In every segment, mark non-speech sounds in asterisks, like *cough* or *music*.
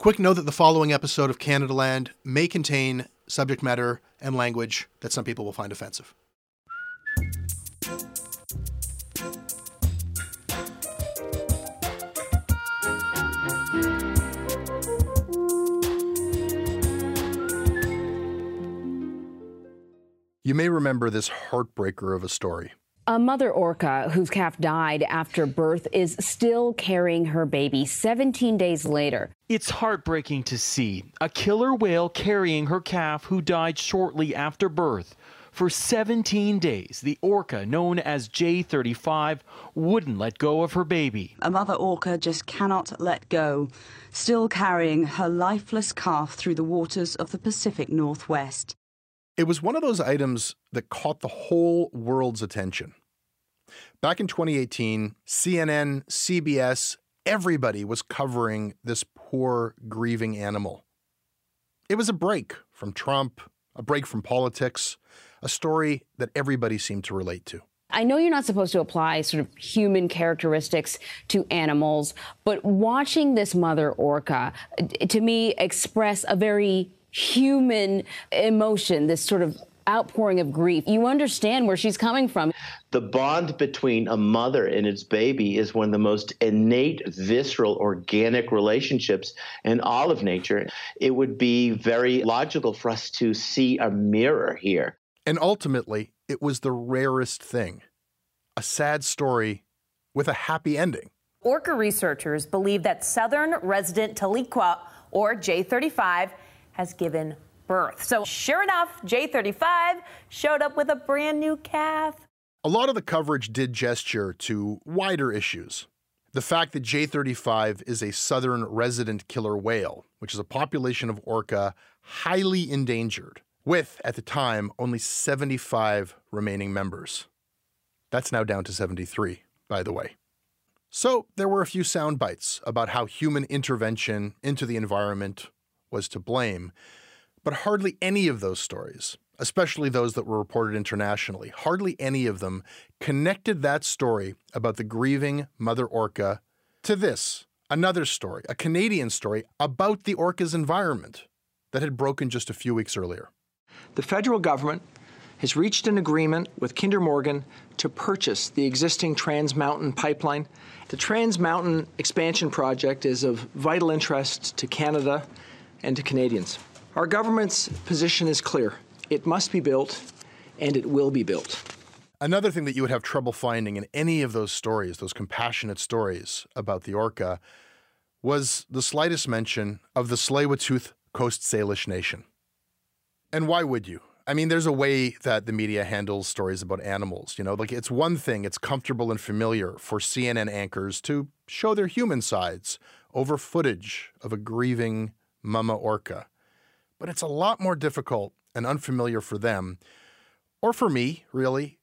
Quick note that the following episode of CANADALAND may contain subject matter and language that some people will find offensive. You may remember this heartbreaker of a story. A mother orca whose calf died after birth is still carrying her baby 17 days later. It's heartbreaking to see a killer whale carrying her calf who died shortly after birth. For 17 days, the orca, known as J35, wouldn't let go of her baby. A mother orca just cannot let go, still carrying her lifeless calf through the waters of the Pacific Northwest. It was one of those items that caught the whole world's attention. Back in 2018, CNN, CBS, everybody was covering this poor, grieving animal. It was a break from Trump, a break from politics, a story that everybody seemed to relate to. I know you're not supposed to apply sort of human characteristics to animals, but watching this mother orca uh, to me express a very human emotion, this sort of outpouring of grief. You understand where she's coming from. The bond between a mother and its baby is one of the most innate, visceral, organic relationships in all of nature. It would be very logical for us to see a mirror here. And ultimately, it was the rarest thing a sad story with a happy ending. Orca researchers believe that southern resident Tahlequah, or J35, has given birth. So, sure enough, J35 showed up with a brand new calf. A lot of the coverage did gesture to wider issues. The fact that J35 is a southern resident killer whale, which is a population of orca highly endangered, with, at the time, only 75 remaining members. That's now down to 73, by the way. So, there were a few sound bites about how human intervention into the environment was to blame, but hardly any of those stories, especially those that were reported internationally, hardly any of them connected that story about the grieving mother orca to this, another story, a Canadian story about the orca's environment that had broken just a few weeks earlier. The federal government has reached an agreement with Kinder Morgan to purchase the existing Trans Mountain pipeline. The Trans Mountain expansion project is of vital interest to Canada and to Canadians. Our government's position is clear it must be built, and it will be built. Another thing that you would have trouble finding in any of those stories, those compassionate stories about the orca, was the slightest mention of the Tsleil-Waututh Coast Salish Nation. And why would you? I mean, there's a way that the media handles stories about animals. You know, like it's one thing, it's comfortable and familiar for CNN anchors to show their human sides over footage of a grieving mama orca. But it's a lot more difficult and unfamiliar for them, or for me, really,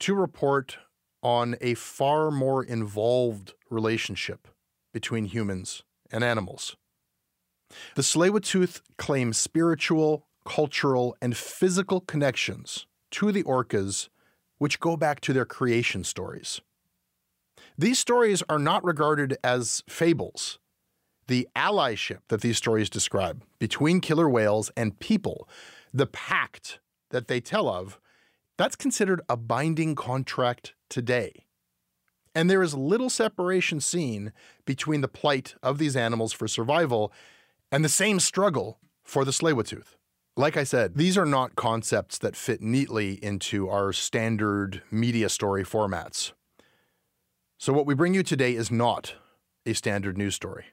to report on a far more involved relationship between humans and animals. The Tsleil-Waututh claim spiritual, cultural, and physical connections to the orcas, which go back to their creation stories. These stories are not regarded as fables, the allyship that these stories describe between killer whales and people, the pact that they tell of, that's considered a binding contract today. And there is little separation seen between the plight of these animals for survival and the same struggle for the tsleil Like I said, these are not concepts that fit neatly into our standard media story formats. So, what we bring you today is not a standard news story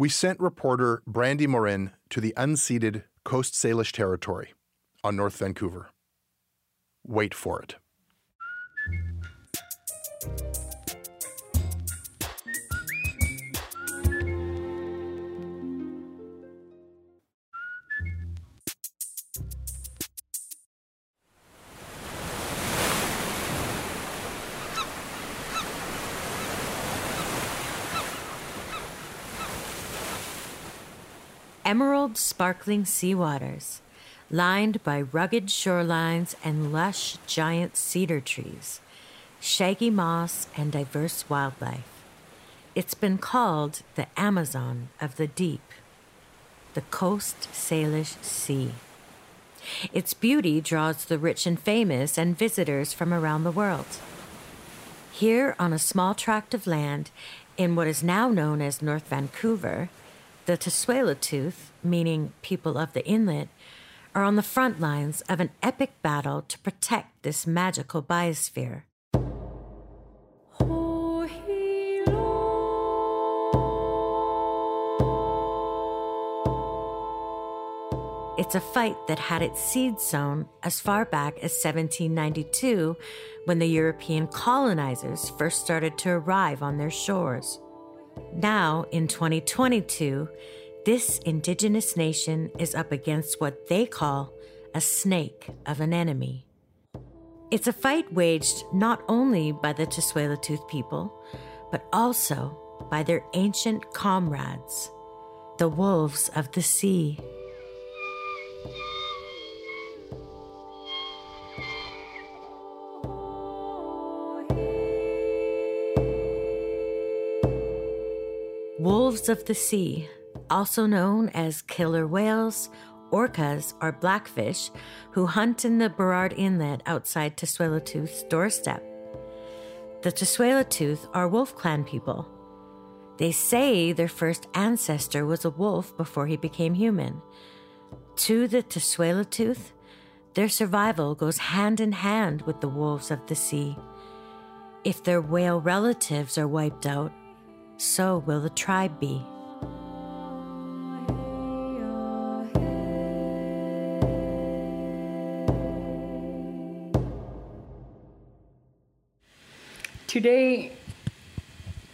we sent reporter Brandi Morin to the unceded Coast Salish territory on North Vancouver. Wait for it. Emerald sparkling sea waters, lined by rugged shorelines and lush giant cedar trees, shaggy moss, and diverse wildlife. It's been called the Amazon of the deep. the Coast Salish Sea. Its beauty draws the rich and famous and visitors from around the world. Here, on a small tract of land in what is now known as North Vancouver, the Tsleil-Waututh, meaning people of the inlet, are on the front lines of an epic battle to protect this magical biosphere. It's a fight that had its seed sown as far back as 1792 when the European colonizers first started to arrive on their shores. Now, in 2022, this indigenous nation is up against what they call a snake of an enemy. It's a fight waged not only by the Tsleil-Waututh people, but also by their ancient comrades, the wolves of the sea. Wolves of the sea, also known as killer whales, orcas, or blackfish, who hunt in the Burrard Inlet outside Tsleil-Waututh's doorstep. The Tsleil-Waututh are wolf clan people. They say their first ancestor was a wolf before he became human. To the Tsleil-Waututh, their survival goes hand in hand with the wolves of the sea. If their whale relatives are wiped out, so will the tribe be. Today,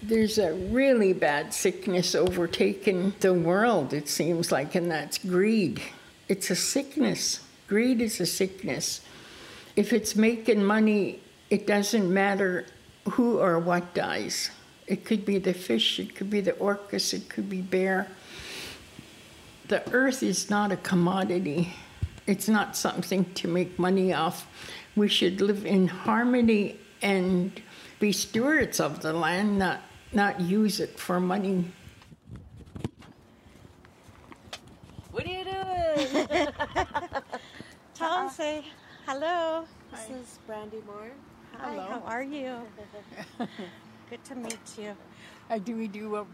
there's a really bad sickness overtaking the world, it seems like, and that's greed. It's a sickness. Greed is a sickness. If it's making money, it doesn't matter who or what dies. It could be the fish, it could be the orcas, it could be bear. The earth is not a commodity. It's not something to make money off. We should live in harmony and be stewards of the land, not, not use it for money. What are you doing? *laughs* Tell them, uh-uh. say hello. This is Brandi Moore. Hi, Hello. how are you? *laughs* Good to meet you. Uh, do we do uh,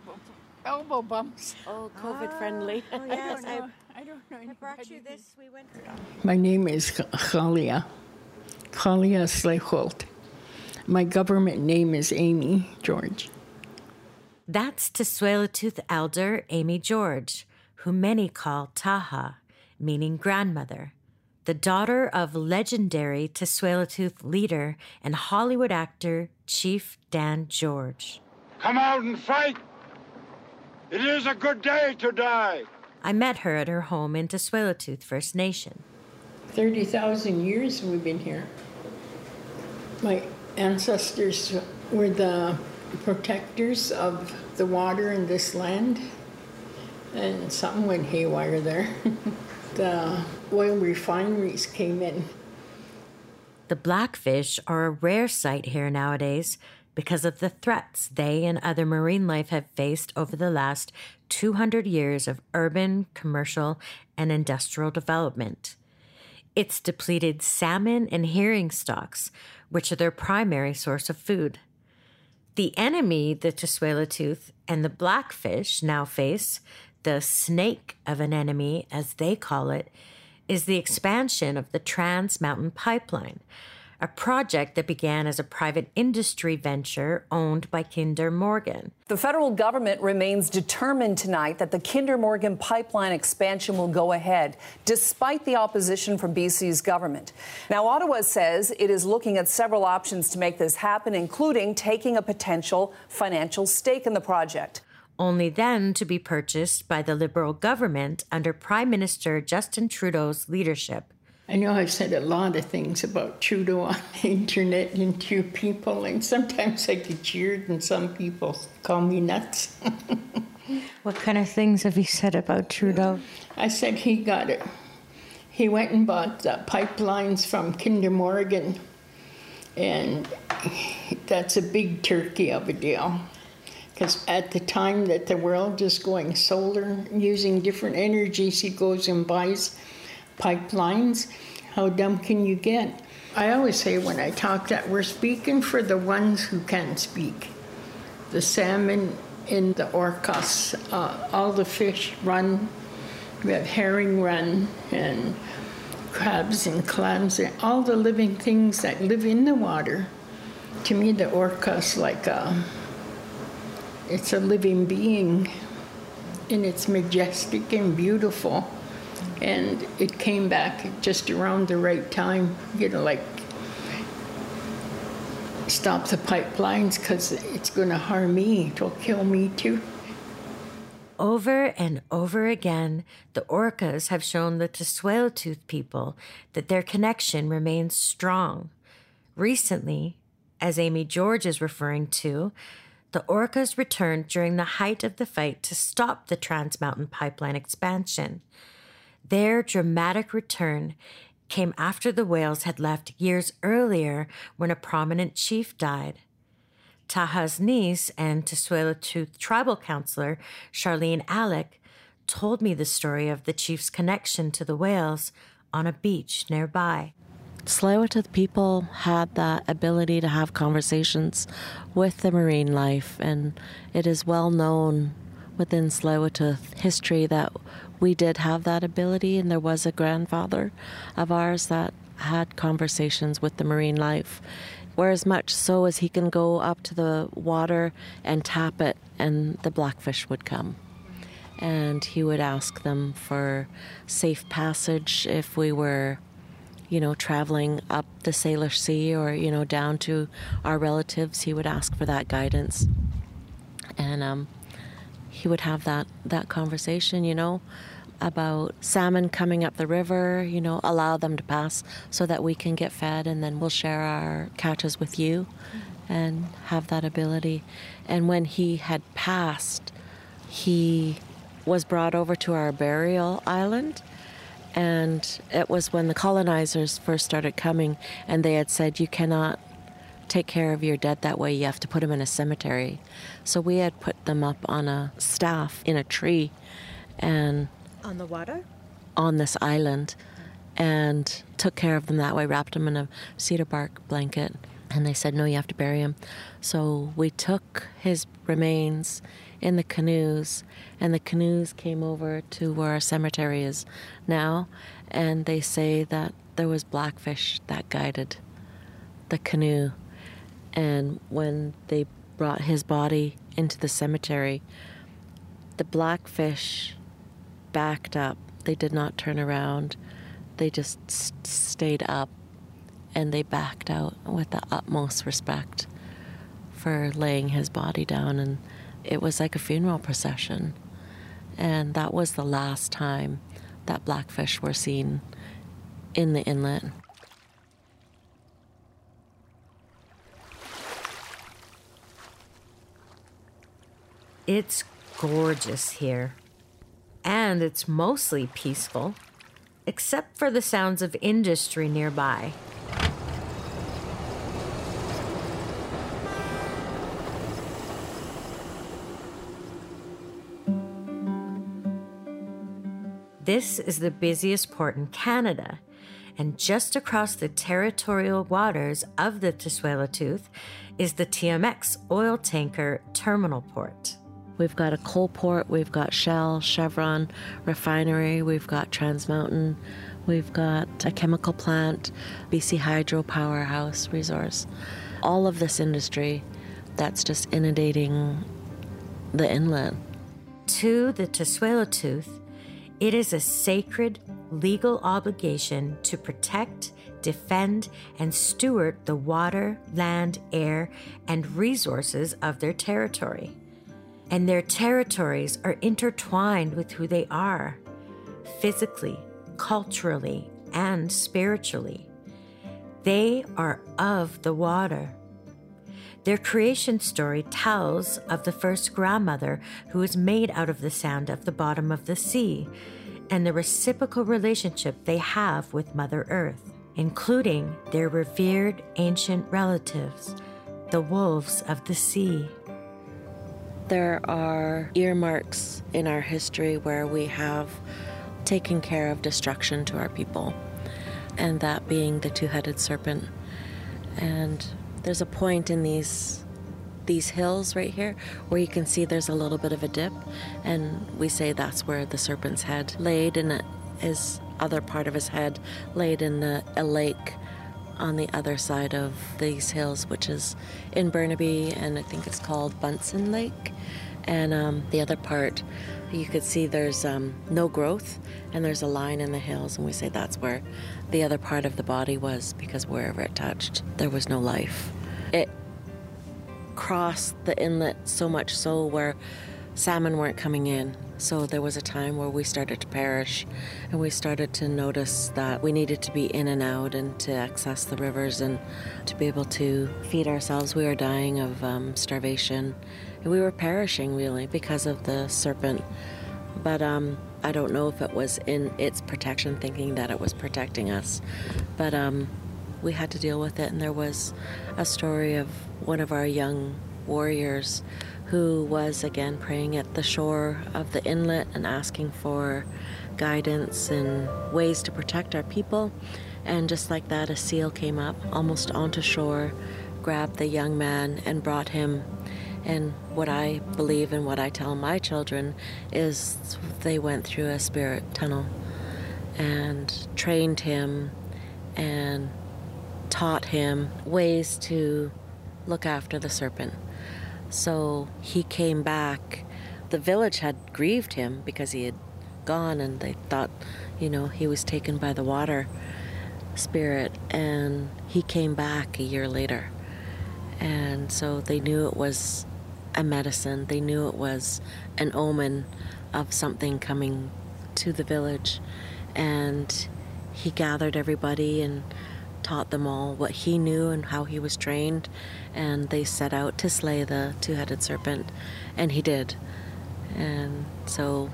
elbow bumps? Oh, COVID friendly. Oh, yes, *laughs* I, I don't know. I brought you this. We went. My name is Khalia, Khalia Sleichholt. My government name is Amy George. That's Tsleil-Waututh elder Amy George, who many call Taha, meaning grandmother, the daughter of legendary Tsleil-Waututh leader and Hollywood actor Chief Dan George. Come out and fight! It is a good day to die! I met her at her home in Tsleil-Waututh First Nation. 30,000 years we've been here. My ancestors were the protectors of the water in this land, and something went haywire there. *laughs* the oil refineries came in. The blackfish are a rare sight here nowadays because of the threats they and other marine life have faced over the last 200 years of urban, commercial, and industrial development. It's depleted salmon and herring stocks, which are their primary source of food. The enemy the Tsleil-Waututh and the blackfish now face, the snake of an enemy, as they call it, is the expansion of the Trans Mountain Pipeline, a project that began as a private industry venture owned by Kinder Morgan. The federal government remains determined tonight that the Kinder Morgan pipeline expansion will go ahead, despite the opposition from BC's government. Now, Ottawa says it is looking at several options to make this happen, including taking a potential financial stake in the project. Only then to be purchased by the Liberal government under Prime Minister Justin Trudeau's leadership. I know I've said a lot of things about Trudeau on the *laughs* internet and to people, and sometimes I get jeered, and some people call me nuts. *laughs* What kind of things have you said about Trudeau? I said he got it. He went and bought the pipelines from Kinder Morgan, and that's a big turkey of a deal Because at the time that the world is going solar, using different energies, he goes and buys pipelines. How dumb can you get? I always say when I talk that we're speaking for the ones who can speak. The salmon in the orcas, uh, all the fish run. We have herring run and crabs and clams and all the living things that live in the water. To me, the orca's like a, it's a living being, and it's majestic and beautiful. And it came back just around the right time, you know, like stop the pipelines because it's going to harm me. It'll kill me too. Over and over again, the orcas have shown the Tsleil-Waututh people that their connection remains strong. Recently, as Amy George is referring to, the orcas returned during the height of the fight to stop the Trans Mountain Pipeline expansion. Their dramatic return came after the whales had left years earlier when a prominent chief died. Taha's niece and Tsleil-Waututh tribal counselor, Charlene Alec, told me the story of the chief's connection to the whales on a beach nearby. Tsleil-Waututh people had that ability to have conversations with the marine life, and it is well known within Tsleil-Waututh history that we did have that ability, and there was a grandfather of ours that had conversations with the marine life. Whereas much so as he can go up to the water and tap it, and the blackfish would come. And he would ask them for safe passage if we were you know, traveling up the Salish Sea or, you know, down to our relatives, he would ask for that guidance. And um, he would have that, that conversation, you know, about salmon coming up the river, you know, allow them to pass so that we can get fed and then we'll share our catches with you and have that ability. And when he had passed, he was brought over to our burial island and it was when the colonizers first started coming, and they had said, You cannot take care of your dead that way, you have to put them in a cemetery. So we had put them up on a staff in a tree and On the water? on this island and took care of them that way, wrapped them in a cedar bark blanket. And they said, No, you have to bury him. So we took his remains in the canoes, and the canoes came over to where our cemetery is now. And they say that there was blackfish that guided the canoe. And when they brought his body into the cemetery, the blackfish backed up. They did not turn around. They just stayed up and they backed out with the utmost respect for laying his body down. And it was like a funeral procession. And that was the last time that blackfish were seen in the inlet. It's gorgeous here. And it's mostly peaceful, except for the sounds of industry nearby. This is the busiest port in Canada, and just across the territorial waters of the Tsleil-Waututh is the TMX oil tanker terminal port. We've got a coal port, we've got Shell, Chevron refinery, we've got Trans Mountain, we've got a chemical plant, BC Hydro Powerhouse Resource. All of this industry that's just inundating the inlet. To the Tsleil-Waututh, it is a sacred legal obligation to protect, defend, and steward the water, land, air, and resources of their territory. And their territories are intertwined with who they are physically, culturally, and spiritually. They are of the water. Their creation story tells of the first grandmother who was made out of the sand of the bottom of the sea and the reciprocal relationship they have with Mother Earth, including their revered ancient relatives, the wolves of the sea. there are earmarks in our history where we have taken care of destruction to our people, and that being the two headed serpent. And there's a point in these these hills right here where you can see there's a little bit of a dip and we say that's where the serpent's head laid and his other part of his head laid in the, a lake on the other side of these hills which is in burnaby and i think it's called Buntzen Lake. And um, the other part you could see there's um, no growth and there's a line in the hills and we say that's where the other part of the body was because wherever it touched there was no life it crossed the inlet so much so where salmon weren't coming in. So there was a time where we started to perish and we started to notice that we needed to be in and out and to access the rivers and to be able to feed ourselves. We were dying of um, starvation we were perishing really because of the serpent. But um, I don't know if it was in its protection, thinking that it was protecting us. But um, we had to deal with it, and there was a story of one of our young warriors who was again praying at the shore of the inlet and asking for guidance and ways to protect our people. And just like that, a seal came up almost onto shore, grabbed the young man, and brought him. And what I believe and what I tell my children is they went through a spirit tunnel and trained him and taught him ways to look after the serpent. So he came back. The village had grieved him because he had gone and they thought, you know, he was taken by the water spirit. And he came back a year later. And so they knew it was a medicine, they knew it was an omen of something coming to the village. And he gathered everybody and taught them all what he knew and how he was trained, and they set out to slay the two headed serpent, and he did. And so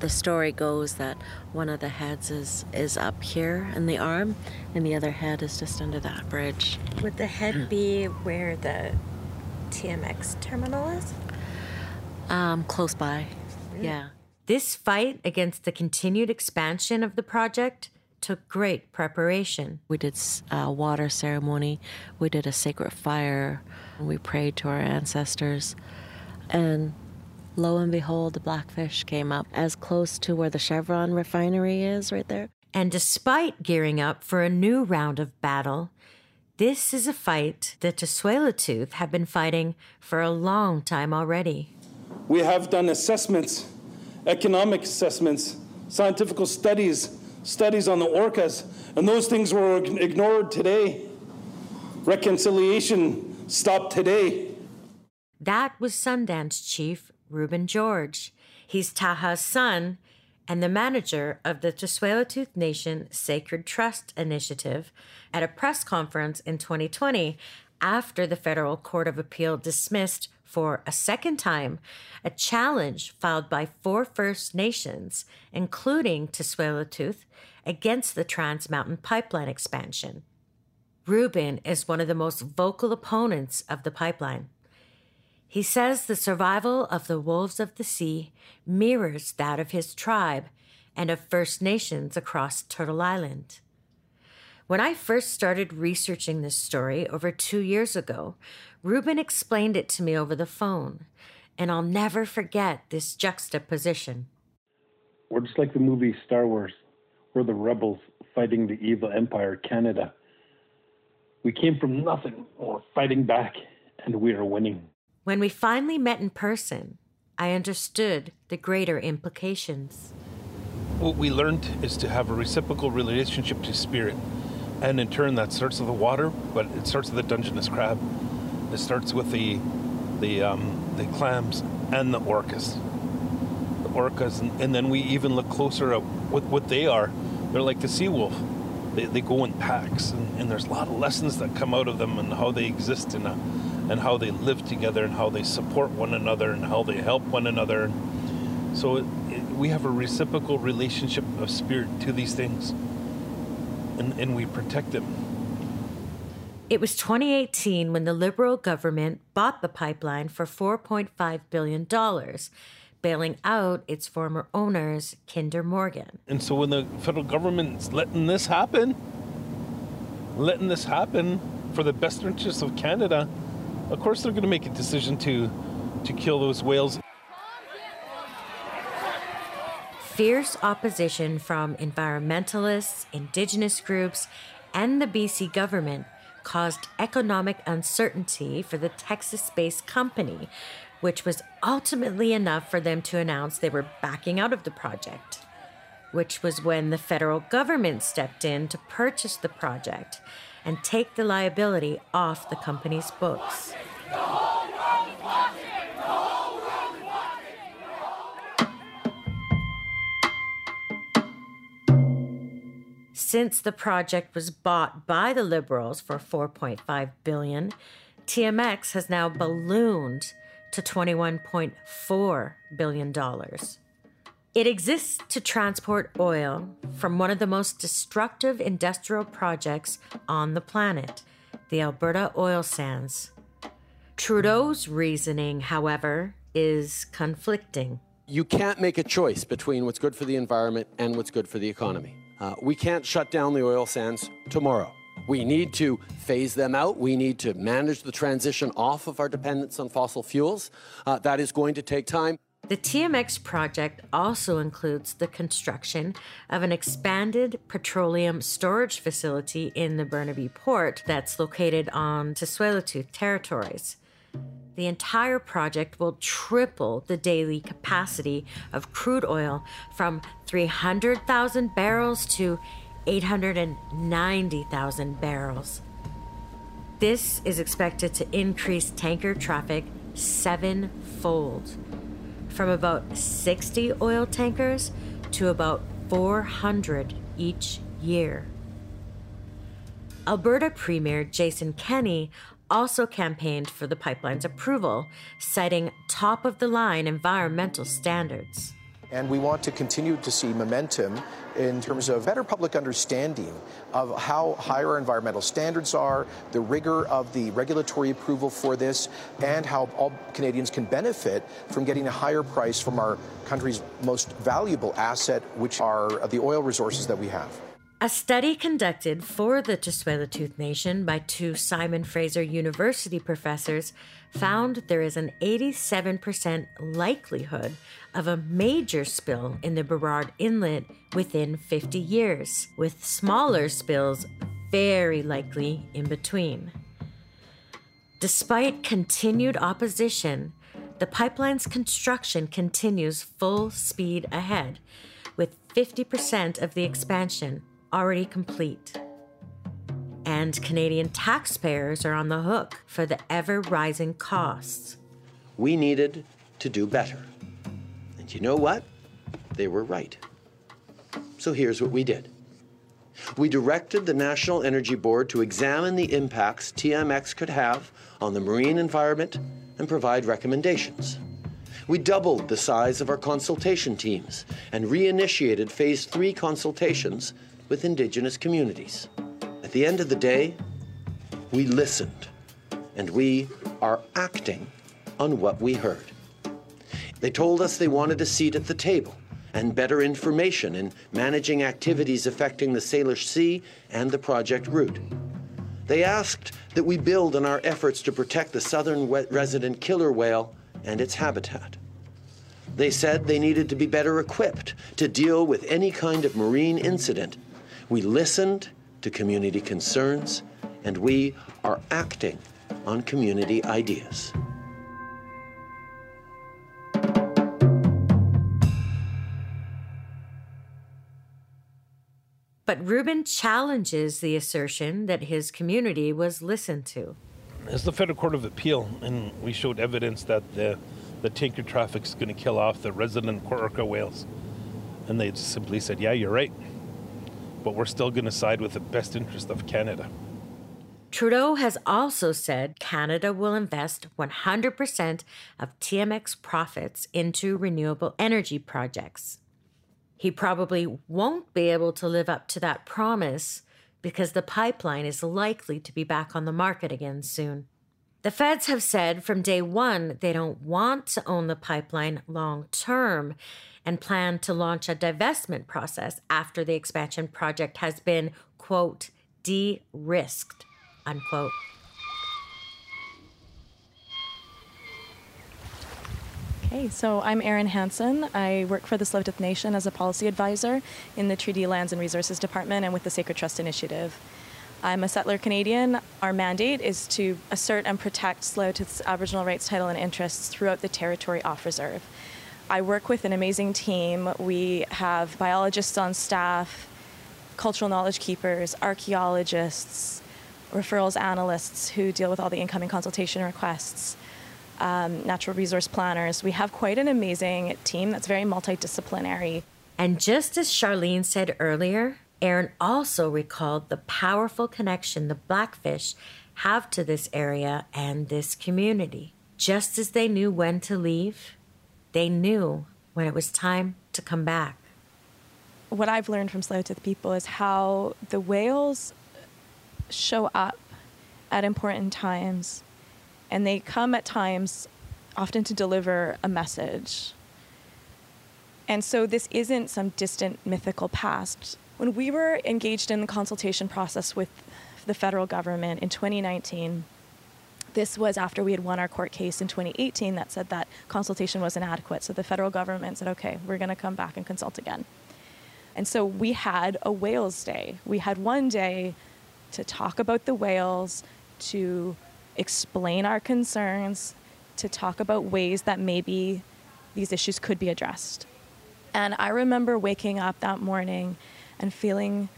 the story goes that one of the heads is, is up here in the arm, and the other head is just under that bridge. Would the head be where the TMX terminal is? Um, close by, yeah. This fight against the continued expansion of the project took great preparation. We did a water ceremony, we did a sacred fire, we prayed to our ancestors, and lo and behold, the blackfish came up as close to where the Chevron refinery is right there. And despite gearing up for a new round of battle, this is a fight that Tsleil-Waututh have been fighting for a long time already. We have done assessments, economic assessments, scientific studies studies on the orcas, and those things were ignored today. Reconciliation stopped today. That was Sundance Chief Reuben George. He's Taha's son and the manager of the Tsleil-Waututh Nation Sacred Trust Initiative at a press conference in 2020 after the Federal Court of Appeal dismissed for a second time a challenge filed by four First Nations, including Tsleil-Waututh, against the Trans Mountain Pipeline expansion. Reuben is one of the most vocal opponents of the pipeline. He says the survival of the wolves of the sea mirrors that of his tribe and of First Nations across Turtle Island. When I first started researching this story over two years ago, Reuben explained it to me over the phone, and I'll never forget this juxtaposition. We're just like the movie Star Wars. We're the rebels fighting the evil empire, Canada. We came from nothing. We're fighting back, and we are winning. When we finally met in person, I understood the greater implications. What we learned is to have a reciprocal relationship to spirit. And in turn, that starts with the water, but it starts with the Dungeness crab. It starts with the the um, the clams and the orcas. The orcas, and, and, then we even look closer at what what they are. They're like the sea wolf. They, they go in packs, and, and there's a lot of lessons that come out of them and how they exist in a, and how they live together and how they support one another and how they help one another. So it, it, we have a reciprocal relationship of spirit to these things, and, and we protect them. It was 2018 when the Liberal government bought the pipeline for $4.5 billion, bailing out its former owners, Kinder Morgan. And so when the federal government's letting this happen, letting this happen for the best interests of Canada, of course they're going to make a decision to to kill those whales. Fierce opposition from environmentalists, indigenous groups, and the BC government caused economic uncertainty for the Texas based company, which was ultimately enough for them to announce they were backing out of the project. Which was when the federal government stepped in to purchase the project and take the liability off the company's books. Since the project was bought by the Liberals for 4.5 billion, TMX has now ballooned to 21.4 billion dollars. It exists to transport oil from one of the most destructive industrial projects on the planet, the Alberta oil sands. Trudeau's reasoning, however, is conflicting. You can't make a choice between what's good for the environment and what's good for the economy. Uh, we can't shut down the oil sands tomorrow. We need to phase them out. We need to manage the transition off of our dependence on fossil fuels. Uh, that is going to take time. The TMX project also includes the construction of an expanded petroleum storage facility in the Burnaby port that's located on Tsleil-Waututh territories. The entire project will triple the daily capacity of crude oil from 300,000 barrels to 890,000 barrels. This is expected to increase tanker traffic sevenfold, from about 60 oil tankers to about 400 each year. Alberta Premier Jason Kenney also campaigned for the pipeline's approval, citing top of the line environmental standards. And we want to continue to see momentum in terms of better public understanding of how high our environmental standards are, the rigor of the regulatory approval for this, and how all Canadians can benefit from getting a higher price from our country's most valuable asset, which are the oil resources that we have. A study conducted for the Tsleil-Waututh Nation by two Simon Fraser University professors found there is an 87% likelihood of a major spill in the Burrard Inlet within 50 years, with smaller spills very likely in between. Despite continued opposition, the pipeline's construction continues full speed ahead, with 50% of the expansion already complete. And Canadian taxpayers are on the hook for the ever rising costs. We needed to do better. And you know what? They were right. So here's what we did. We directed the National Energy Board to examine the impacts TMX could have on the marine environment and provide recommendations. We doubled the size of our consultation teams and reinitiated phase three consultations with Indigenous communities. At the end of the day, we listened and we are acting on what we heard. They told us they wanted a seat at the table and better information in managing activities affecting the Salish Sea and the project route. They asked that we build on our efforts to protect the southern resident killer whale and its habitat. They said they needed to be better equipped to deal with any kind of marine incident we listened to community concerns, and we are acting on community ideas. But Reuben challenges the assertion that his community was listened to. As the Federal Court of Appeal, and we showed evidence that the, the tanker traffic is going to kill off the resident orca whales. And they simply said, yeah, you're right but we're still going to side with the best interest of Canada. Trudeau has also said Canada will invest 100% of TMX profits into renewable energy projects. He probably won't be able to live up to that promise because the pipeline is likely to be back on the market again soon. The feds have said from day one they don't want to own the pipeline long term and plan to launch a divestment process after the expansion project has been, quote, de risked, unquote. Okay, so I'm Erin Hansen. I work for the Tsleil-Waututh Nation as a policy advisor in the Treaty Lands and Resources Department and with the Sacred Trust Initiative. I'm a settler Canadian. Our mandate is to assert and protect Tsleil-Waututh's Aboriginal rights, title, and interests throughout the territory off reserve. I work with an amazing team. We have biologists on staff, cultural knowledge keepers, archaeologists, referrals analysts who deal with all the incoming consultation requests um, natural resource planners. We have quite an amazing team that's very multidisciplinary. And just as Charlene said earlier, Erin also recalled the powerful connection the Blackfish have to this area and this community. Just as they knew when to leave, they knew when it was time to come back. What I've learned from Tsleil-Waututh people is how the whales show up at important times and they come at times often to deliver a message. And so this isn't some distant mythical past. When we were engaged in the consultation process with the federal government in 2019, this was after we had won our court case in 2018 that said that consultation was inadequate. So the federal government said, okay, we're going to come back and consult again. And so we had a whales day. We had one day to talk about the whales, to explain our concerns, to talk about ways that maybe these issues could be addressed. And I remember waking up that morning and feeling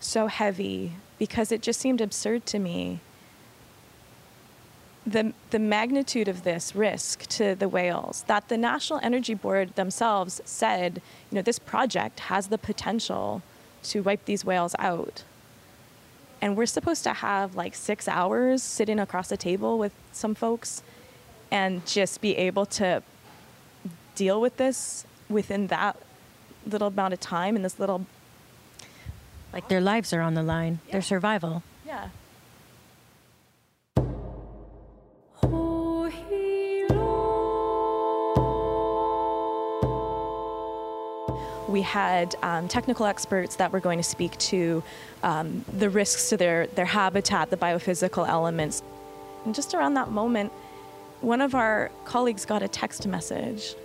so heavy because it just seemed absurd to me. The, the magnitude of this risk to the whales, that the National Energy Board themselves said, you know, this project has the potential to wipe these whales out. And we're supposed to have like six hours sitting across a table with some folks and just be able to deal with this within that little amount of time and this little like their lives are on the line yeah. their survival. Yeah we had um, technical experts that were going to speak to um, the risks to their, their habitat, the biophysical elements. And just around that moment, one of our colleagues got a text message.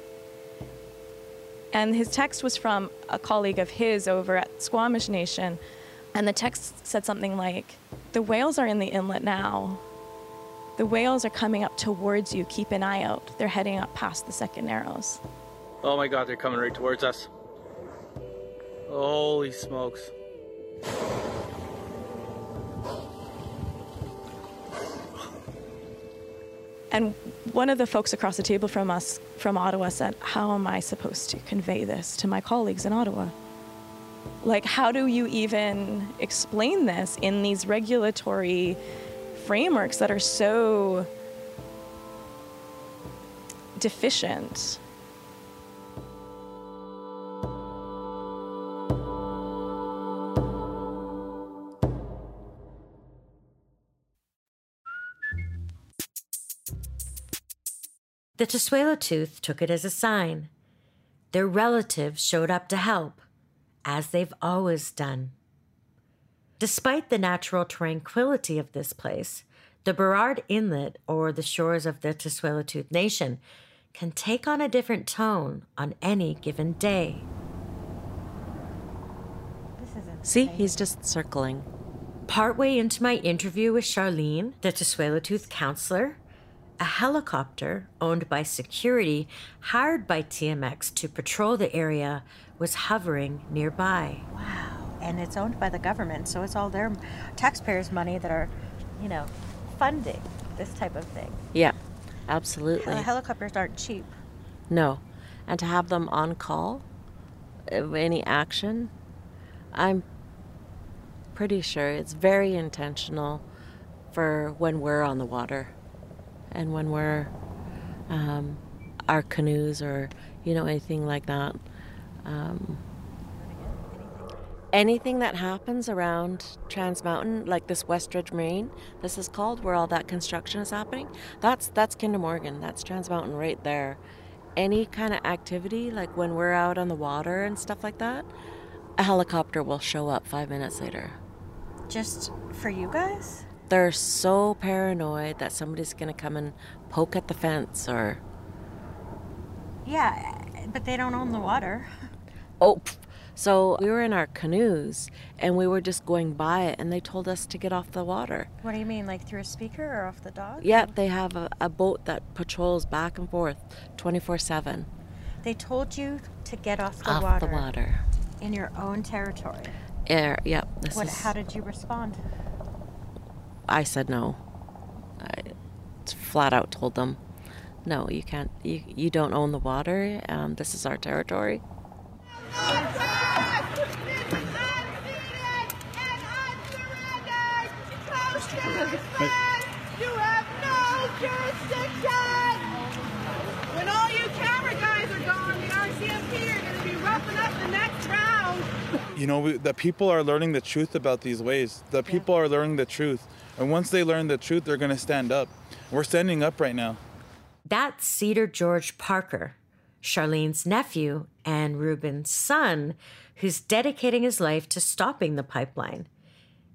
And his text was from a colleague of his over at Squamish Nation. And the text said something like, The whales are in the inlet now. The whales are coming up towards you. Keep an eye out. They're heading up past the second narrows. Oh my God, they're coming right towards us. Holy smokes. And one of the folks across the table from us from Ottawa said, How am I supposed to convey this to my colleagues in Ottawa? Like, how do you even explain this in these regulatory frameworks that are so deficient? The Tsleil-Waututh took it as a sign. Their relatives showed up to help, as they've always done. Despite the natural tranquility of this place, the Burrard Inlet or the shores of the Tsleil-Waututh Nation can take on a different tone on any given day. See, he's just circling. Partway into my interview with Charlene, the Tsleil-Waututh counselor, a helicopter owned by security hired by TMX to patrol the area was hovering nearby. Wow. And it's owned by the government, so it's all their taxpayers' money that are, you know, funding this type of thing. Yeah, absolutely. Uh, helicopters aren't cheap. No. And to have them on call of any action, I'm pretty sure it's very intentional for when we're on the water and when we're um, our canoes or you know anything like that. Um, anything that happens around Trans Mountain, like this Westridge Marine, this is called, where all that construction is happening, that's that's Kinder Morgan. That's Trans Mountain right there. Any kind of activity, like when we're out on the water and stuff like that, a helicopter will show up five minutes later. Just for you guys? They're so paranoid that somebody's gonna come and poke at the fence or Yeah, but they don't own the water. Oh, pff. so we were in our canoes and we were just going by it, and they told us to get off the water. What do you mean, like through a speaker or off the dock? Yeah, they have a, a boat that patrols back and forth 24 7 They told you to get off the off water. the water. In your own territory. Air, yep. This What, is, how did you respond? I said no. I flat out told them, no, you can't, you, you don't own the water. Um, this is our territory. You have no jurisdiction! When all you camera guys are gone, the RCMP are going to be roughing up the next round. You know, we, the people are learning the truth about these ways. The people are learning the truth. And once they learn the truth, they're going to stand up. We're standing up right now. That's Cedar George Parker, Charlene's nephew and Reuben's son, who's dedicating his life to stopping the pipeline.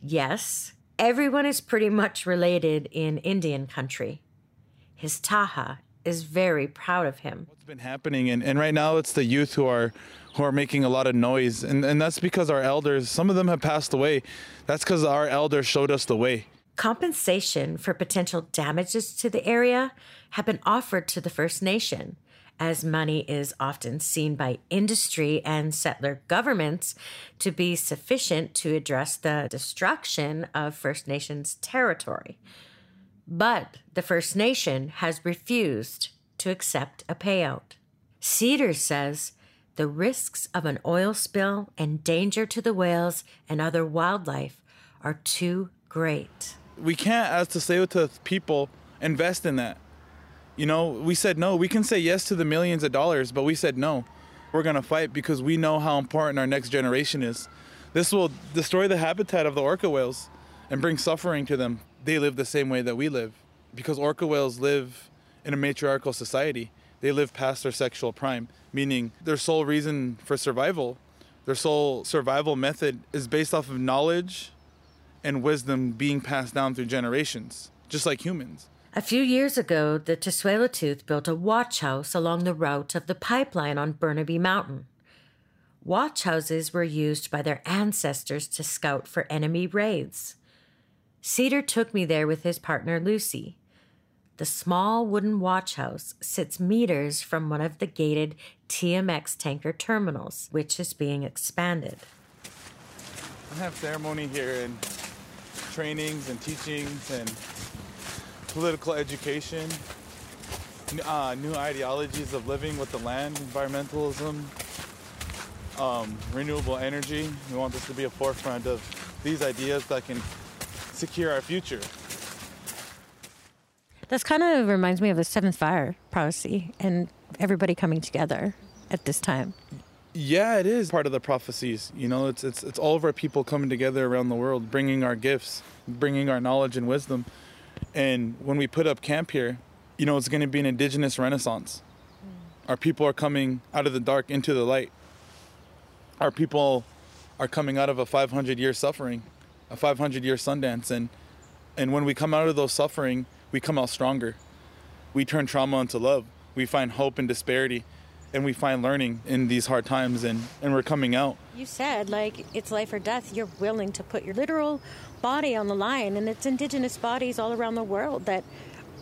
Yes, everyone is pretty much related in Indian country. His Taha is very proud of him. What's been happening? And, and right now, it's the youth who are who are making a lot of noise. And, and that's because our elders, some of them have passed away. That's because our elders showed us the way. Compensation for potential damages to the area have been offered to the First Nation, as money is often seen by industry and settler governments to be sufficient to address the destruction of First Nations territory. But the First Nation has refused to accept a payout. Cedar says the risks of an oil spill and danger to the whales and other wildlife are too great. We can't, as the Tsleil-Waututh people, invest in that. You know, we said no. We can say yes to the millions of dollars, but we said no. We're to fight because we know how important our next generation is. This will destroy the habitat of the orca whales and bring suffering to them. They live the same way that we live because orca whales live in a matriarchal society. They live past their sexual prime, meaning their sole reason for survival, their sole survival method is based off of knowledge and wisdom being passed down through generations, just like humans. A few years ago, the Tsleil-Waututh built a watch house along the route of the pipeline on Burnaby Mountain. Watch houses were used by their ancestors to scout for enemy raids. Cedar took me there with his partner Lucy. The small wooden watch house sits meters from one of the gated TMX tanker terminals, which is being expanded. We have ceremony here and trainings and teachings and political education, uh, new ideologies of living with the land, environmentalism, um, renewable energy. We want this to be a forefront of these ideas that can secure our future. This kind of reminds me of the seventh fire prophecy and everybody coming together at this time. Yeah, it is part of the prophecies. You know, it's it's it's all of our people coming together around the world, bringing our gifts, bringing our knowledge and wisdom. And when we put up camp here, you know, it's going to be an indigenous renaissance. Our people are coming out of the dark into the light. Our people are coming out of a 500 year suffering, a 500 year Sundance, and and when we come out of those suffering, we come out stronger. We turn trauma into love. We find hope in disparity, and we find learning in these hard times, and and we're coming out. You said, like, it's life or death. You're willing to put your literal body on the line, and it's indigenous bodies all around the world that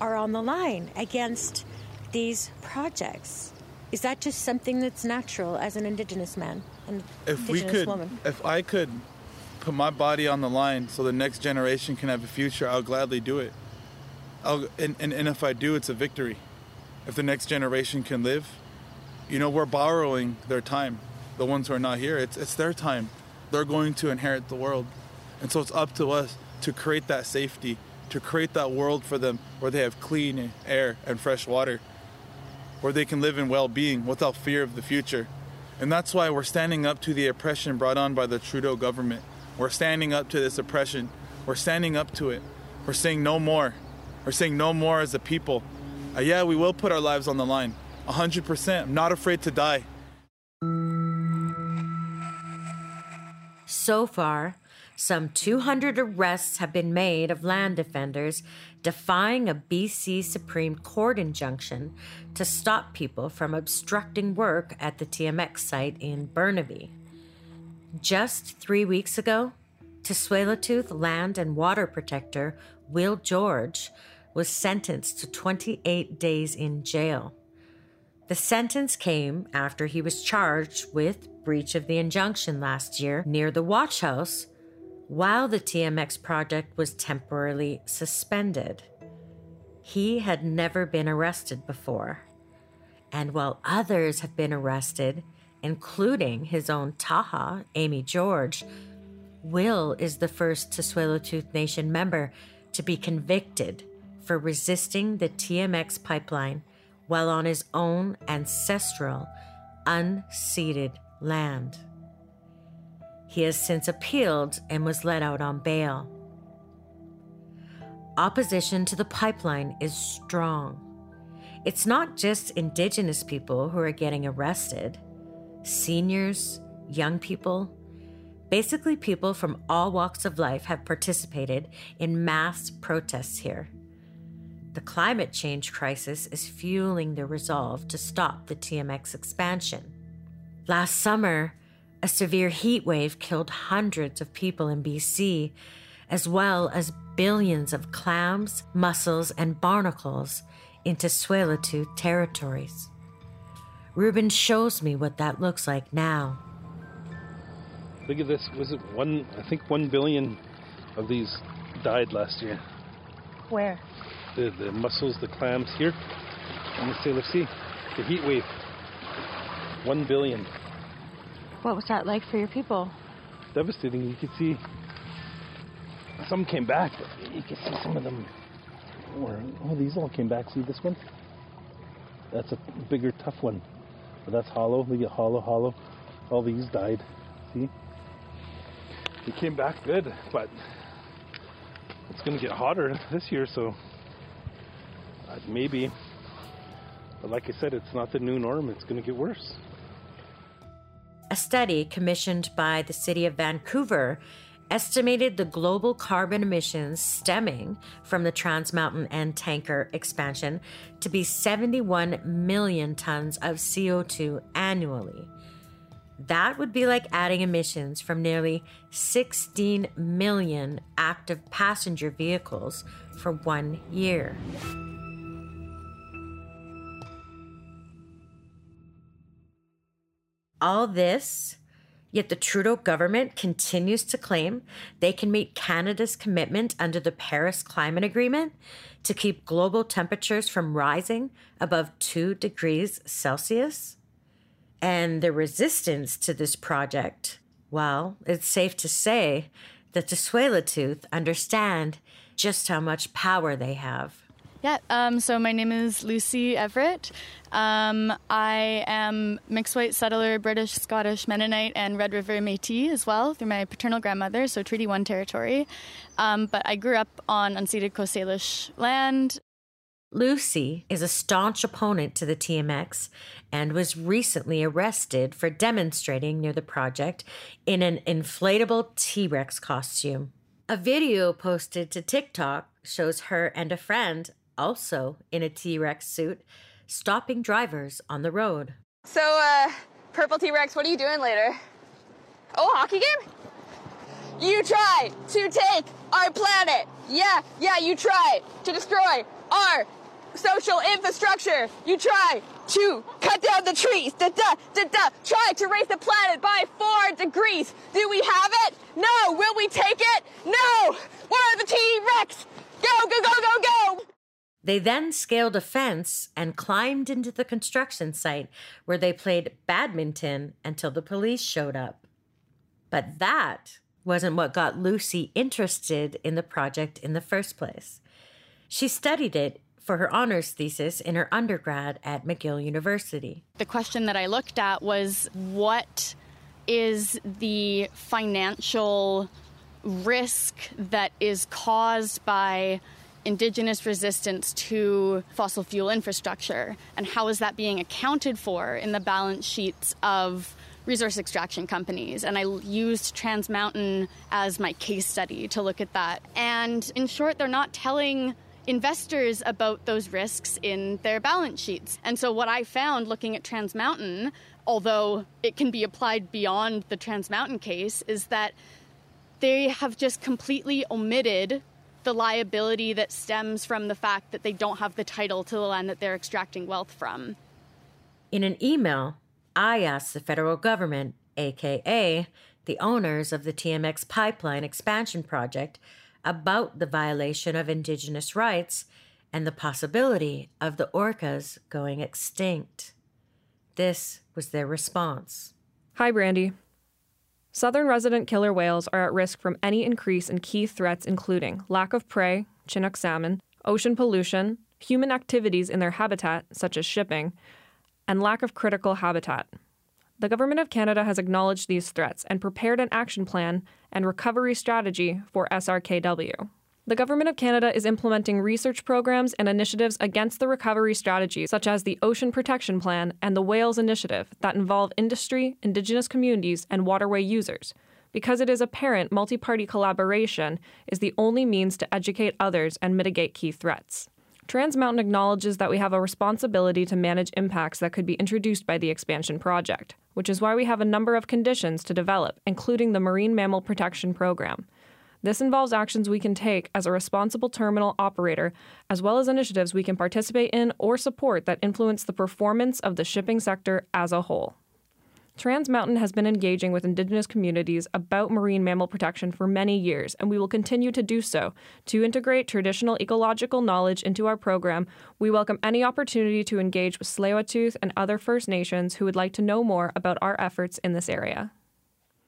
are on the line against these projects. Is that just something that's natural as an indigenous man? An if we could woman? if i could put my body on the line so the next generation can have a future i'll gladly do it I'll, and, and, and if i do it's a victory if the next generation can live you know we're borrowing their time the ones who are not here it's, it's their time they're going to inherit the world and so it's up to us to create that safety to create that world for them where they have clean air and fresh water where they can live in well-being without fear of the future And that's why we're standing up to the oppression brought on by the Trudeau government. We're standing up to this oppression. We're standing up to it. We're saying no more. We're saying no more as a people. Uh, yeah, we will put our lives on the line. 100%. I'm not afraid to die. So far, some 200 arrests have been made of land defenders defying a BC Supreme Court injunction to stop people from obstructing work at the TMX site in Burnaby. Just three weeks ago, Tsleil-Waututh land and water protector Will George was sentenced to 28 days in jail. The sentence came after he was charged with breach of the injunction last year near the watch house while the TMX project was temporarily suspended. He had never been arrested before. And while others have been arrested, including his own Taha, Amy George, Will is the first Tsleil-Waututh Nation member to be convicted for resisting the TMX pipeline while on his own ancestral, unceded land. He has since appealed and was let out on bail. Opposition to the pipeline is strong. It's not just Indigenous people who are getting arrested, seniors, young people, basically people from all walks of life have participated in mass protests here. The climate change crisis is fueling the resolve to stop the TMX expansion. Last summer, a severe heat wave killed hundreds of people in BC, as well as billions of clams, mussels, and barnacles into Tsleil-Waututh territories. Reuben shows me what that looks like now. Look at this. Was it one? I think one billion of these died last year. Where? The the mussels, the clams here in the Salish Sea. The heat wave. One billion. What was that like for your people? Devastating. You could see some came back, but you could see some of them. Were, oh, these all came back. See this one? That's a bigger, tough one. But that's hollow. Look at hollow, hollow. All these died. See? They came back good, but it's going to get hotter this year, so Uh, maybe. But like I said, it's not the new norm. It's going to get worse. A study commissioned by the city of Vancouver estimated the global carbon emissions stemming from the Trans Mountain and tanker expansion to be 71 million tons of CO2 annually. That would be like adding emissions from nearly 16 million active passenger vehicles for one year. All this, yet the Trudeau government continues to claim they can meet Canada's commitment under the Paris Climate Agreement to keep global temperatures from rising above 2 degrees Celsius. And the resistance to this project, well, it's safe to say that the Tsleil-Waututh understand just how much power they have. Yeah, um, so my name is Lucy Everett. Um, I am mixed white settler, British, Scottish, Mennonite, and Red River Metis as well through my paternal grandmother, so Treaty 1 territory. Um, but I grew up on unceded Coast Salish land. Lucy is a staunch opponent to the TMX and was recently arrested for demonstrating near the project in an inflatable T Rex costume. A video posted to TikTok shows her and a friend, also in a T Rex suit, stopping drivers on the road. So, uh, Purple T Rex, what are you doing later? Oh, hockey game? You tried to take our planet. Yeah, yeah, you tried to destroy our social infrastructure. You try to cut down the trees. Da, da, da, da. Try to raise the planet by four degrees. Do we have it? No. Will we take it? No. Where are the T-Rex? Go, go, go, go, go. They then scaled a fence and climbed into the construction site where they played badminton until the police showed up. But that wasn't what got Lucy interested in the project in the first place. She studied it for her honors thesis in her undergrad at McGill University. The question that I looked at was what is the financial risk that is caused by indigenous resistance to fossil fuel infrastructure? And how is that being accounted for in the balance sheets of resource extraction companies? And I used Trans Mountain as my case study to look at that. And in short they're not telling investors about those risks in their balance sheets. And so what I found looking at Trans Mountain although it can be applied beyond the Trans Mountain case is that they have just completely omitted the liability that stems from the fact that they don't have the title to the land that they're extracting wealth from. In an email, I asked the federal government, aka the owners of the TMX pipeline expansion project, about the violation of Indigenous rights and the possibility of the orcas going extinct. This was their response. Hi, Brandi. Southern resident killer whales are at risk from any increase in key threats, including lack of prey, Chinook salmon, ocean pollution, human activities in their habitat, such as shipping, and lack of critical habitat. The Government of Canada has acknowledged these threats and prepared an action plan and recovery strategy for SRKW. The Government of Canada is implementing research programs and initiatives against the recovery strategy, such as the Ocean Protection Plan and the Whales Initiative, that involve industry, Indigenous communities, and waterway users, because it is apparent multi party collaboration is the only means to educate others and mitigate key threats. Trans Mountain acknowledges that we have a responsibility to manage impacts that could be introduced by the expansion project, which is why we have a number of conditions to develop, including the Marine Mammal Protection Program. This involves actions we can take as a responsible terminal operator, as well as initiatives we can participate in or support that influence the performance of the shipping sector as a whole. Trans Mountain has been engaging with Indigenous communities about marine mammal protection for many years, and we will continue to do so. To integrate traditional ecological knowledge into our program, we welcome any opportunity to engage with tsleil and other First Nations who would like to know more about our efforts in this area.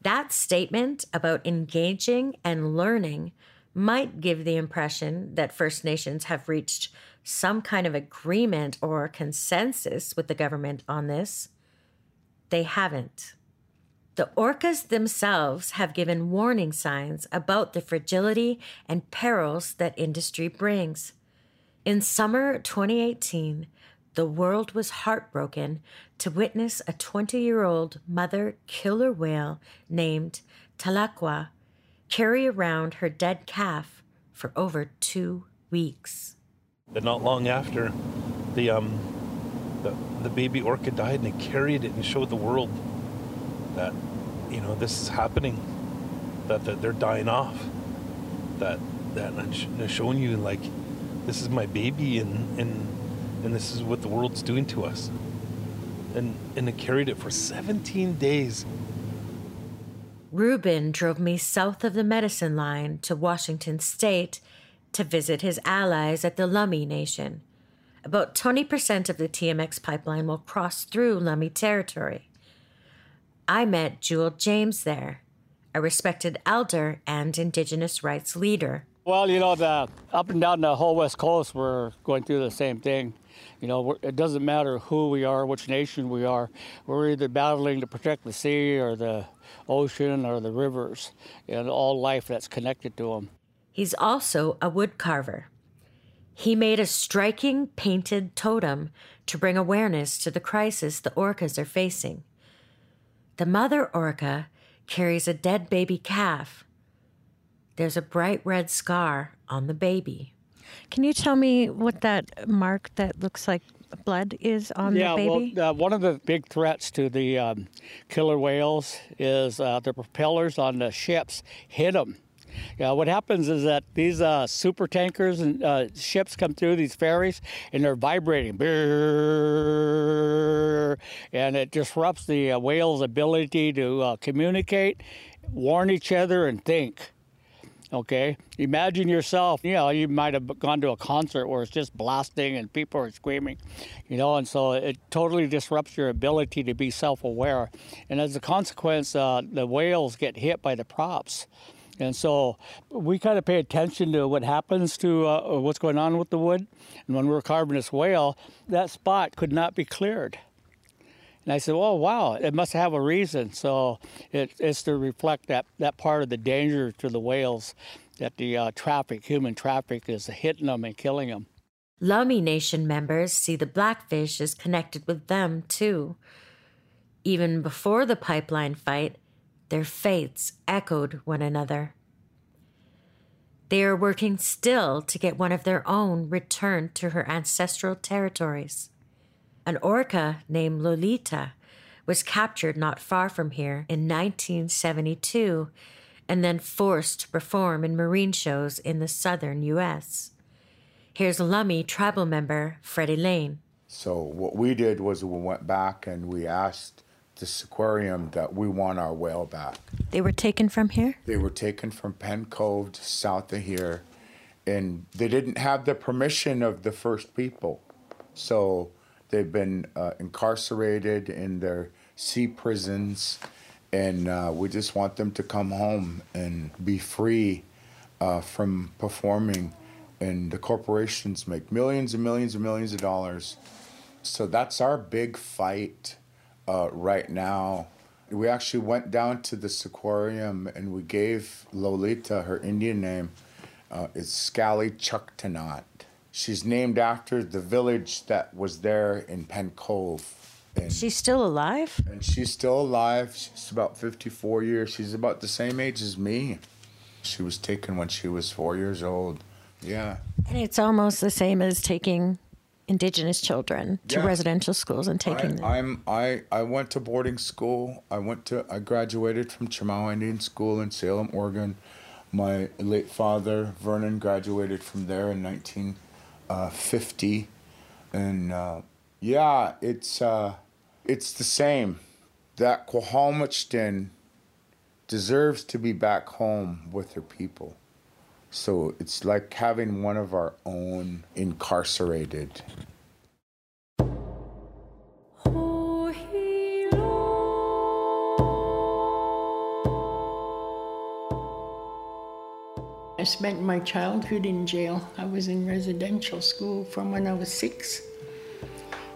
That statement about engaging and learning might give the impression that First Nations have reached some kind of agreement or consensus with the government on this. They haven't. The orcas themselves have given warning signs about the fragility and perils that industry brings. In summer 2018, the world was heartbroken to witness a 20 year old mother killer whale named Tahlequah carry around her dead calf for over two weeks. But not long after, the, um, the, the baby orca died and they carried it and showed the world that, you know, this is happening, that, that they're dying off, that, that I'm showing you, like, this is my baby and, and and this is what the world's doing to us. And, and it carried it for 17 days. Reuben drove me south of the medicine line to Washington State to visit his allies at the Lummi Nation. About 20% of the TMX pipeline will cross through Lummi territory. I met Jewell James there, a respected elder and Indigenous rights leader. Well, you know, the, up and down the whole West Coast, we're going through the same thing. You know, it doesn't matter who we are, which nation we are. We're either battling to protect the sea or the ocean or the rivers and all life that's connected to them. He's also a wood carver. He made a striking painted totem to bring awareness to the crisis the orcas are facing. The mother orca carries a dead baby calf. There's a bright red scar on the baby. Can you tell me what that mark that looks like blood is on yeah, the baby? Yeah, well, uh, one of the big threats to the um, killer whales is uh, the propellers on the ships hit them. Yeah, what happens is that these uh, super tankers and uh, ships come through these ferries and they're vibrating, and it disrupts the uh, whale's ability to uh, communicate, warn each other, and think. Okay, imagine yourself. You know, you might have gone to a concert where it's just blasting and people are screaming, you know, and so it totally disrupts your ability to be self-aware. And as a consequence, uh, the whales get hit by the props, And so we kind of pay attention to what happens to uh, what's going on with the wood. And when we're carving this whale, that spot could not be cleared. And I said, "Oh, wow! It must have a reason." So it, it's to reflect that that part of the danger to the whales, that the uh, traffic, human traffic, is hitting them and killing them. Lummi Nation members see the blackfish as connected with them too. Even before the pipeline fight, their fates echoed one another. They are working still to get one of their own returned to her ancestral territories. An orca named Lolita was captured not far from here in 1972 and then forced to perform in marine shows in the southern U.S. Here's Lummi tribal member Freddie Lane. So, what we did was we went back and we asked the aquarium that we want our whale back. They were taken from here? They were taken from Penn Cove south of here, and they didn't have the permission of the first people. So they've been uh, incarcerated in their sea prisons, and uh, we just want them to come home and be free uh, from performing. And the corporations make millions and millions and millions of dollars. So that's our big fight uh, right now. We actually went down to the aquarium and we gave Lolita her Indian name. Uh, it's Scally Chuktanat. She's named after the village that was there in Penn Cove. And, She's still alive? and she's still alive. She's about 54 years. She's about the same age as me. She was taken when she was four years old. Yeah. And it's almost the same as taking indigenous children to Yeah. residential schools and taking them. I, I'm I I went to boarding school. I went to I graduated from Chemawa Indian School in Salem, Oregon. My late father Vernon graduated from there in 1950, and uh, yeah, it's uh, it's the same. That Quahalmachtin deserves to be back home with her people. So it's like having one of our own incarcerated. Spent my childhood in jail. I was in residential school from when I was six.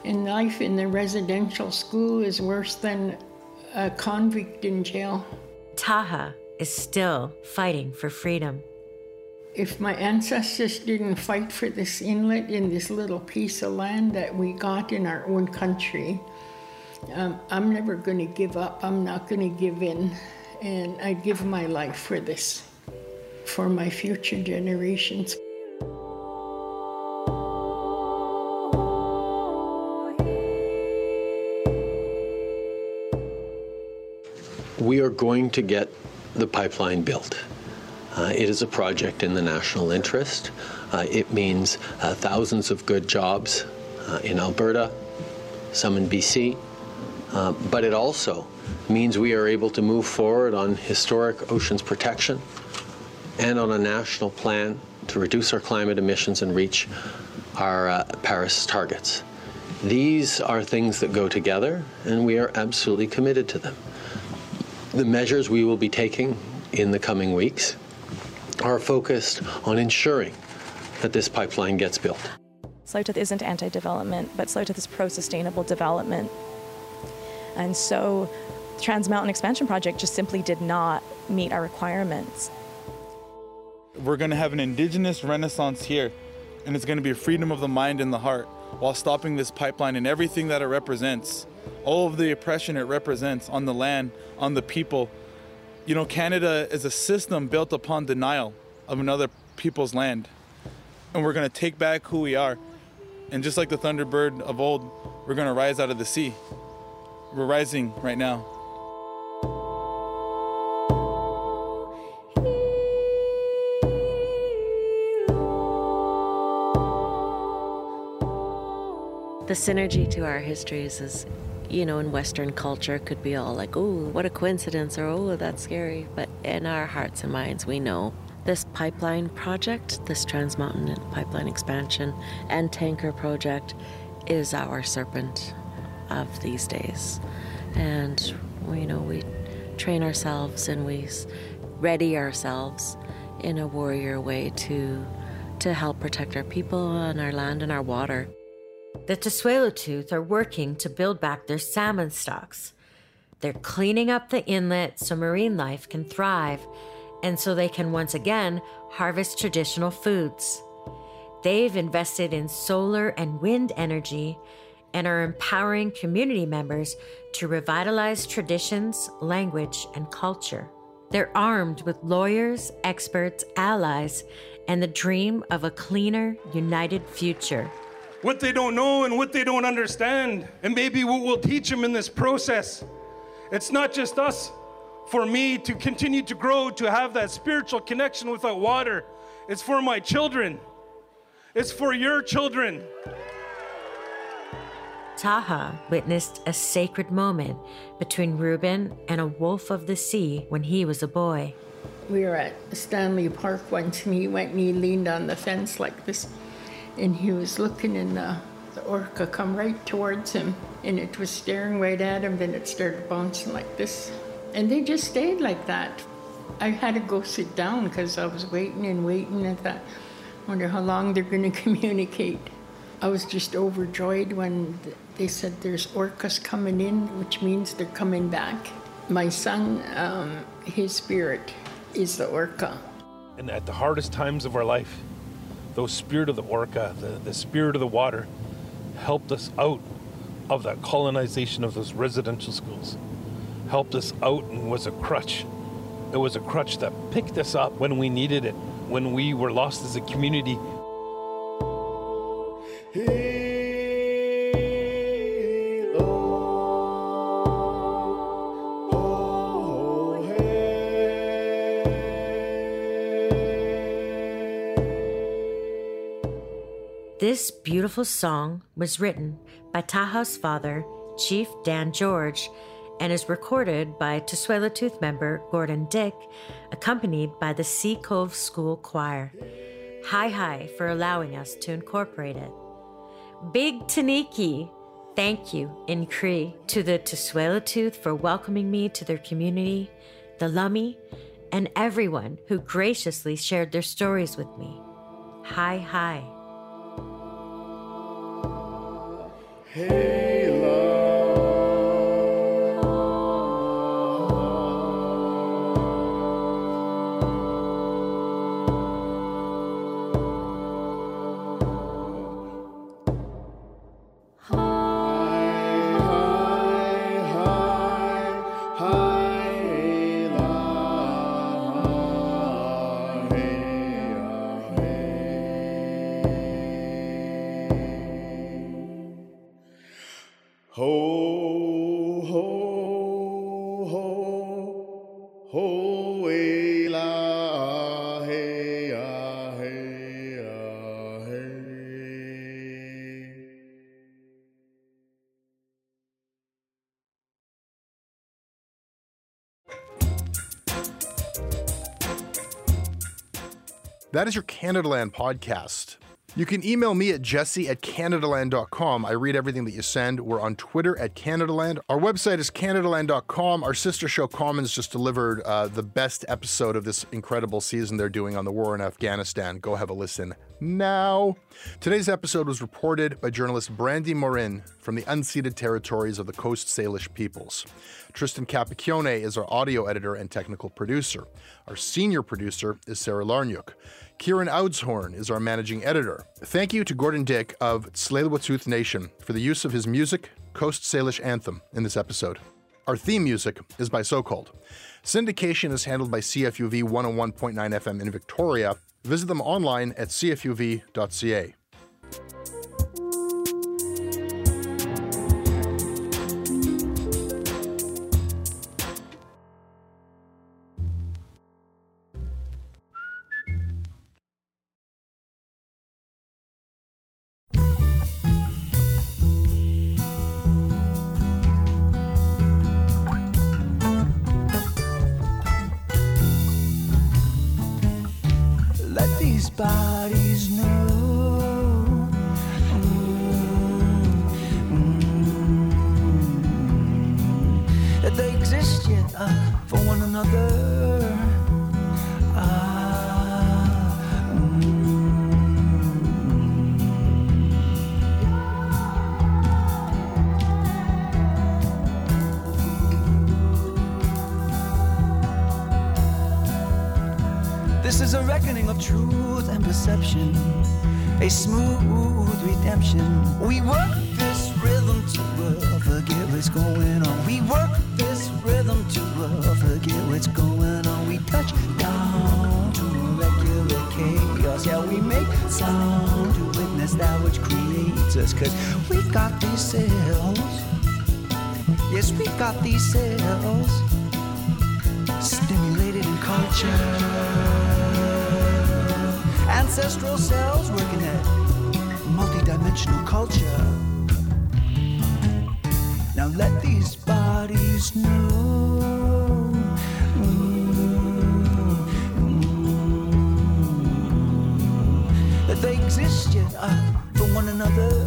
And life in the residential school is worse than a convict in jail. Taha is still fighting for freedom. If my ancestors didn't fight for this inlet in this little piece of land that we got in our own country, um, I'm never going to give up. I'm not going to give in. And I give my life for this, for my future generations. We are going to get the pipeline built. Uh, it is a project in the national interest. Uh, it means uh, thousands of good jobs uh, in Alberta, some in BC, uh, but it also means we are able to move forward on historic oceans protection and on a national plan to reduce our climate emissions and reach our uh, Paris targets. These are things that go together, and we are absolutely committed to them. The measures we will be taking in the coming weeks are focused on ensuring that this pipeline gets built. Tsleil-Waututh isn't anti development, but Tsleil-Waututh is pro sustainable development. And so the Trans Mountain Expansion Project just simply did not meet our requirements. We're going to have an indigenous renaissance here, and it's going to be a freedom of the mind and the heart while stopping this pipeline and everything that it represents. All of the oppression it represents on the land, on the people. You know, Canada is a system built upon denial of another people's land. And we're going to take back who we are. And just like the Thunderbird of old, we're going to rise out of the sea. We're rising right now. The synergy to our histories is, you know, in Western culture could be all like, oh, what a coincidence, or oh, that's scary. But in our hearts and minds, we know this pipeline project, this Trans Mountain pipeline expansion and tanker project is our serpent of these days. And, you know, we train ourselves and we ready ourselves in a warrior way to to help protect our people and our land and our water. The Tsleil-Waututh are working to build back their salmon stocks. They're cleaning up the inlet so marine life can thrive and so they can once again harvest traditional foods. They've invested in solar and wind energy and are empowering community members to revitalize traditions, language, and culture. They're armed with lawyers, experts, allies, and the dream of a cleaner, united future. What they don't know and what they don't understand, and maybe what we'll teach them in this process. It's not just us, for me to continue to grow, to have that spiritual connection without water. It's for my children, it's for your children. Taha witnessed a sacred moment between Reuben and a wolf of the sea when he was a boy. We were at Stanley Park once, and he went and he leaned on the fence like this, and he was looking, and the, the orca come right towards him, and it was staring right at him. Then it started bouncing like this, and they just stayed like that. I had to go sit down because I was waiting and waiting. I thought, wonder how long they're going *laughs* to communicate. I was just overjoyed when they said there's orcas coming in, which means they're coming back. My son, um, his spirit is the orca. And at the hardest times of our life, those spirit of the orca, the, the spirit of the water, helped us out of that colonization of those residential schools. Helped us out and was a crutch. It was a crutch that picked us up when we needed it, when we were lost as a community. This beautiful song was written by Taha's father, Chief Dan George, and is recorded by Tsleil-Waututh member Gordon Dick, accompanied by the Sea Cove School Choir. Hi hi for allowing us to incorporate it. Big Taniki, thank you in Cree to the Tsleil-Waututh for welcoming me to their community, the Lummi, and everyone who graciously shared their stories with me. Hi hi. Ho, That is your CANADALAND podcast. You can email me at jesse at canadaland.com. I read everything that you send. We're on Twitter at Canadaland. Our website is canadaland.com. Our sister show Commons just delivered uh, the best episode of this incredible season they're doing on the war in Afghanistan. Go have a listen now. Today's episode was reported by journalist Brandi Morin from the unceded territories of the Coast Salish peoples. Tristan Capacchione is our audio editor and technical producer. Our senior producer is Sarah Lawrynuik. Kieran Oudshoorn is our managing editor. Thank you to Gordon Dick of Tsleil-Waututh Nation for the use of his music, Coast Salish Anthem, in this episode. Our theme music is by Socalled. Syndication is handled by CFUV 101.9 FM in Victoria. Visit them online at cfuv.ca. these bodies a smooth redemption. We work this rhythm to forget what's going on. We work this rhythm to forget what's going on. We touch down to regular chaos. Yeah, we make sound to witness that which creates us. Cause we got these cells. Yes, we got these cells stimulated in culture. Ancestral cells working at multidimensional culture. Now let these bodies know. That they exist yet uh, for one another.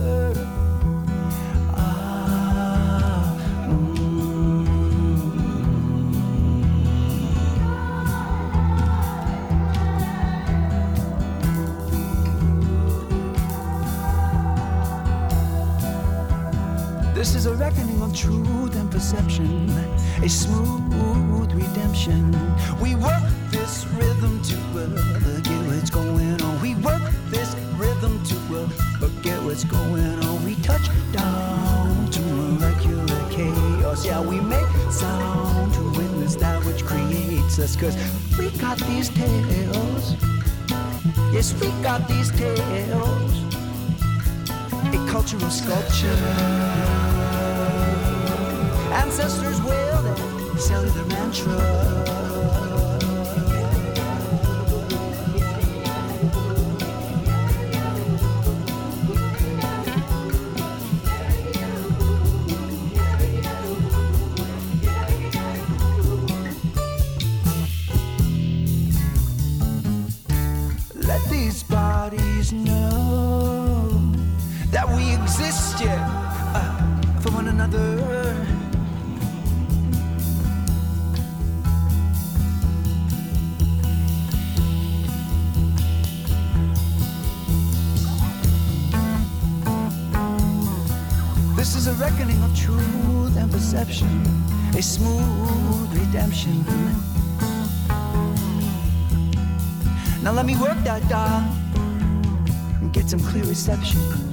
Truth and perception, a smooth redemption. We work this rhythm to forget what's going on. We work this rhythm to forget what's going on. We touch down to molecular chaos. Yeah, we make sound to witness that which creates us. Cause we got these tales. Yes, we got these tales. A cultural sculpture. Ancestors wail their mantra. Some clear reception.